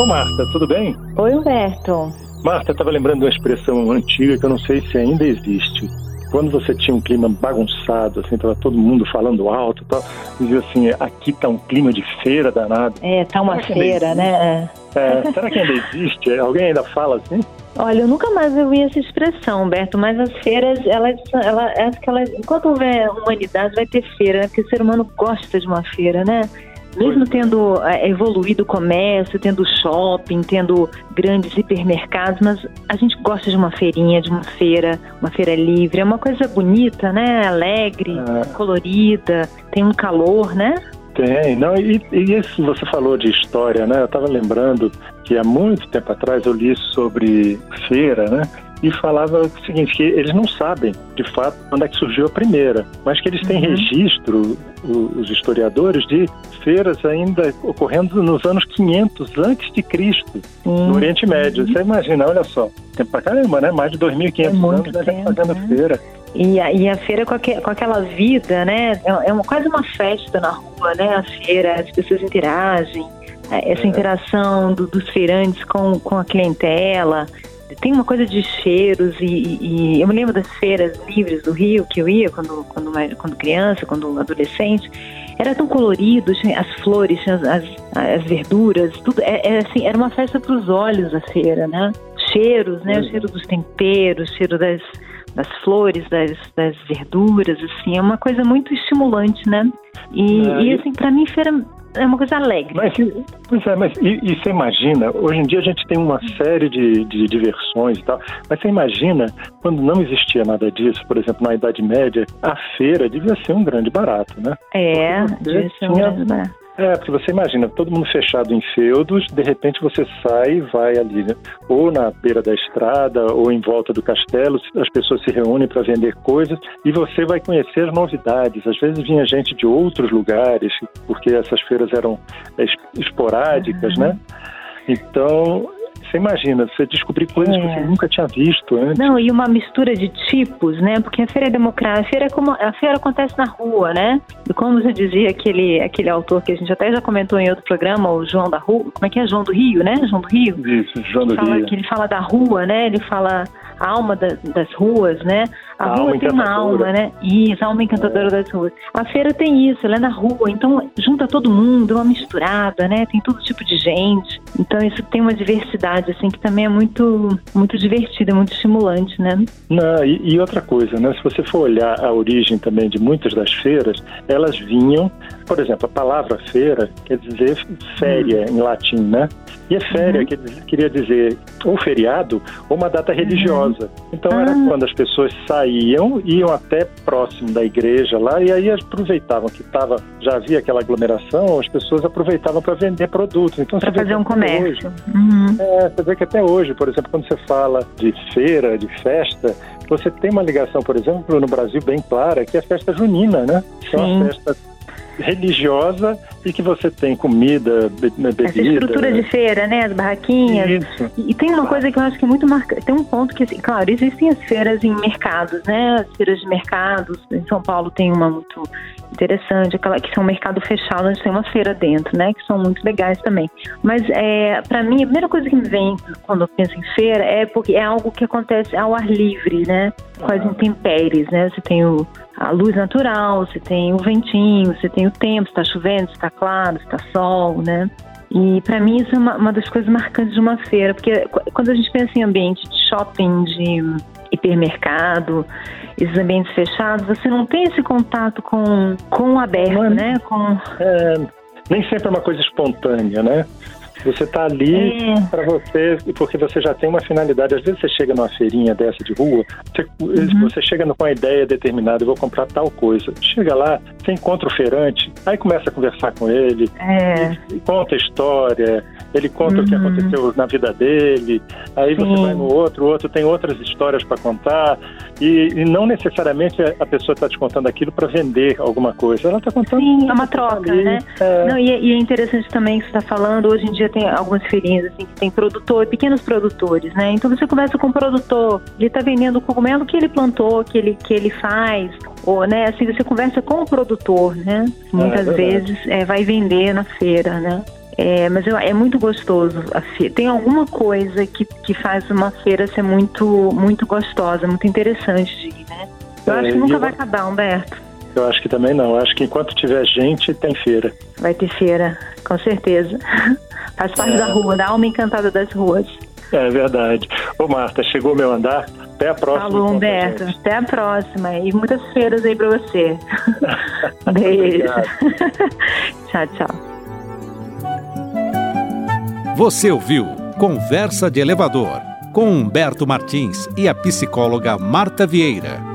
Ô Marta, tudo bem? Oi, Humberto. Marta, eu estava lembrando de uma expressão antiga que eu não sei se ainda existe. Quando você tinha um clima bagunçado, assim, tava todo mundo falando alto e tal, dizia assim, aqui tá um clima de feira danado. É, tá uma feira, né? É, será que ainda existe? Alguém ainda fala assim? Olha, eu nunca mais ouvi essa expressão, Humberto, mas as feiras, elas, elas, elas, enquanto houver humanidade, vai ter feira, né? Porque o ser humano gosta de uma feira, né? Mesmo tendo é, evoluído o comércio, tendo shopping, tendo grandes hipermercados, mas a gente gosta de uma feirinha, de uma feira, uma feira livre. É uma coisa bonita, né? Alegre, é. colorida, tem um calor, né? Tem, não, e, e isso você falou de história, né? Eu estava lembrando que há muito tempo atrás eu li sobre feira, né? E falava o seguinte, que eles não sabem, de fato, quando é que surgiu a primeira, mas que eles têm uhum. registro, os historiadores, de feiras ainda ocorrendo nos anos 500 antes de Cristo, uhum. no Oriente Médio. Você imagina, olha só, tempo pra caramba, né? Mais de 2.500 é anos né? fazendo né? feira. E a, e a feira com, com, aquela vida, né? É, é uma, quase uma festa na rua, né? A feira, as pessoas interagem, é, essa é. interação do, dos feirantes com, com a clientela tem uma coisa de cheiros e, e, eu me lembro das feiras livres do Rio que eu ia quando, quando, quando criança, quando adolescente. Era tão colorido, as flores, as, as, as verduras, tudo. É, é, assim, era uma festa para os olhos a feira, né? Cheiros, né? O cheiro dos temperos, o cheiro das, das flores, das, das verduras, assim, é uma coisa muito estimulante, né? E, é, e assim, para mim, feira é uma coisa alegre. Mas, pois é, mas e, e, você imagina, hoje em dia a gente tem uma série de, de diversões e tal, mas você imagina quando não existia nada disso, por exemplo, na Idade Média, a feira devia ser um grande barato, né? É, devia ser um grande barato. É, porque você imagina, todo mundo fechado em feudos, de repente você sai e vai ali, né? ou na beira da estrada, ou em volta do castelo, as pessoas se reúnem para vender coisas e você vai conhecer as novidades. Às vezes vinha gente de outros lugares, porque essas feiras eram é, esporádicas, uhum. né? Então, você imagina, você descobrir coisas é. que você nunca tinha visto antes. Não, e uma mistura de tipos, né? Porque a feira é democrática, a feira, é como, a feira acontece na rua, né? E como você dizia aquele, aquele autor que a gente até já comentou em outro programa, o João da Rua, como é que é? João do Rio, né? João do Rio? Isso, João do fala, Rio. Ele fala da rua, né? Ele fala a alma da, das ruas, né? A, a rua tem uma alma, né? Isso, a alma encantadora é. das ruas. A feira tem isso, ela é na rua, então junta todo mundo, é uma misturada, né? Tem todo tipo de gente. Então isso tem uma diversidade, assim, que também é muito, muito divertida, muito estimulante, né? Não, e, e outra coisa, né? Se você for olhar a origem também de muitas das feiras, elas vinham, por exemplo, a palavra feira quer dizer féria hum. em latim, né? E a féria uhum. queria dizer ou feriado ou uma data religiosa. Uhum. Então era ah. quando as pessoas saíam, iam até próximo da igreja lá e aí aproveitavam que tava, já havia aquela aglomeração, as pessoas aproveitavam para vender produtos. Então para fazer um comércio. Hoje, uhum. é, você vê que até hoje, por exemplo, quando você fala de feira, de festa, você tem uma ligação, por exemplo, no Brasil bem clara, que é a festa junina, né? Que é uma festa religiosa e que você tem comida, bebida. Essa estrutura de feira, né? As barraquinhas. Isso. E, tem uma coisa que eu acho que é muito marcante. Tem um ponto que, assim, claro, existem as feiras em mercados, né? As feiras de mercados. Em São Paulo tem uma muito interessante, aquela que são um mercado fechado, onde tem uma feira dentro, né? Que são muito legais também. Mas, é, para mim, a primeira coisa que me vem quando eu penso em feira é porque é algo que acontece ao ar livre, né? Com as intempéries, né? Você tem o, a luz natural, você tem o ventinho, você tem o tempo, se está chovendo, se está claro, se está sol, né? E para mim isso é uma, uma, das coisas marcantes de uma feira, porque quando a gente pensa em ambiente de shopping, de hipermercado, esses ambientes fechados, você não tem esse contato com, com o aberto, é, né? Com... É, nem sempre é uma coisa espontânea, né? Você está ali é. para você, porque você já tem uma finalidade. Às vezes você chega numa feirinha dessa de rua, você, uhum. você chega com uma ideia determinada, eu vou comprar tal coisa. Chega lá, você encontra o feirante, aí começa a conversar com ele, é. e, conta a história, ele conta uhum. o que uhum. aconteceu na vida dele, aí Sim. você vai no outro, o outro tem outras histórias para contar, e, e, não necessariamente a pessoa está te contando aquilo para vender alguma coisa, ela está contando. Sim, é uma troca, ali, né? É... Não, e, é, e, é interessante também que você está falando, hoje em dia tem algumas feirinhas assim, que tem produtor, pequenos produtores, né? Então você conversa com o produtor, ele está vendendo o cogumelo que ele plantou, que ele, que ele faz, ou, né, assim, você conversa com o produtor, né? Muitas é, vezes é, vai vender na feira, né? É, mas eu, é muito gostoso a feira. Tem alguma coisa que, que faz uma feira ser muito, muito gostosa, muito interessante de ir, né? Eu é, acho que nunca vai acabar, Humberto. Eu acho que também não. Eu acho que enquanto tiver gente, tem feira. Vai ter feira, com certeza. Faz parte é. da rua, da alma encantada das ruas. É verdade. Ô Marta, chegou meu andar. Até a próxima. Falou, Humberto. Até a próxima. E muitas feiras aí pra você. Beijo. tchau, tchau. Você ouviu Conversa de Elevador com Humberto Martins e a psicóloga Marta Vieira.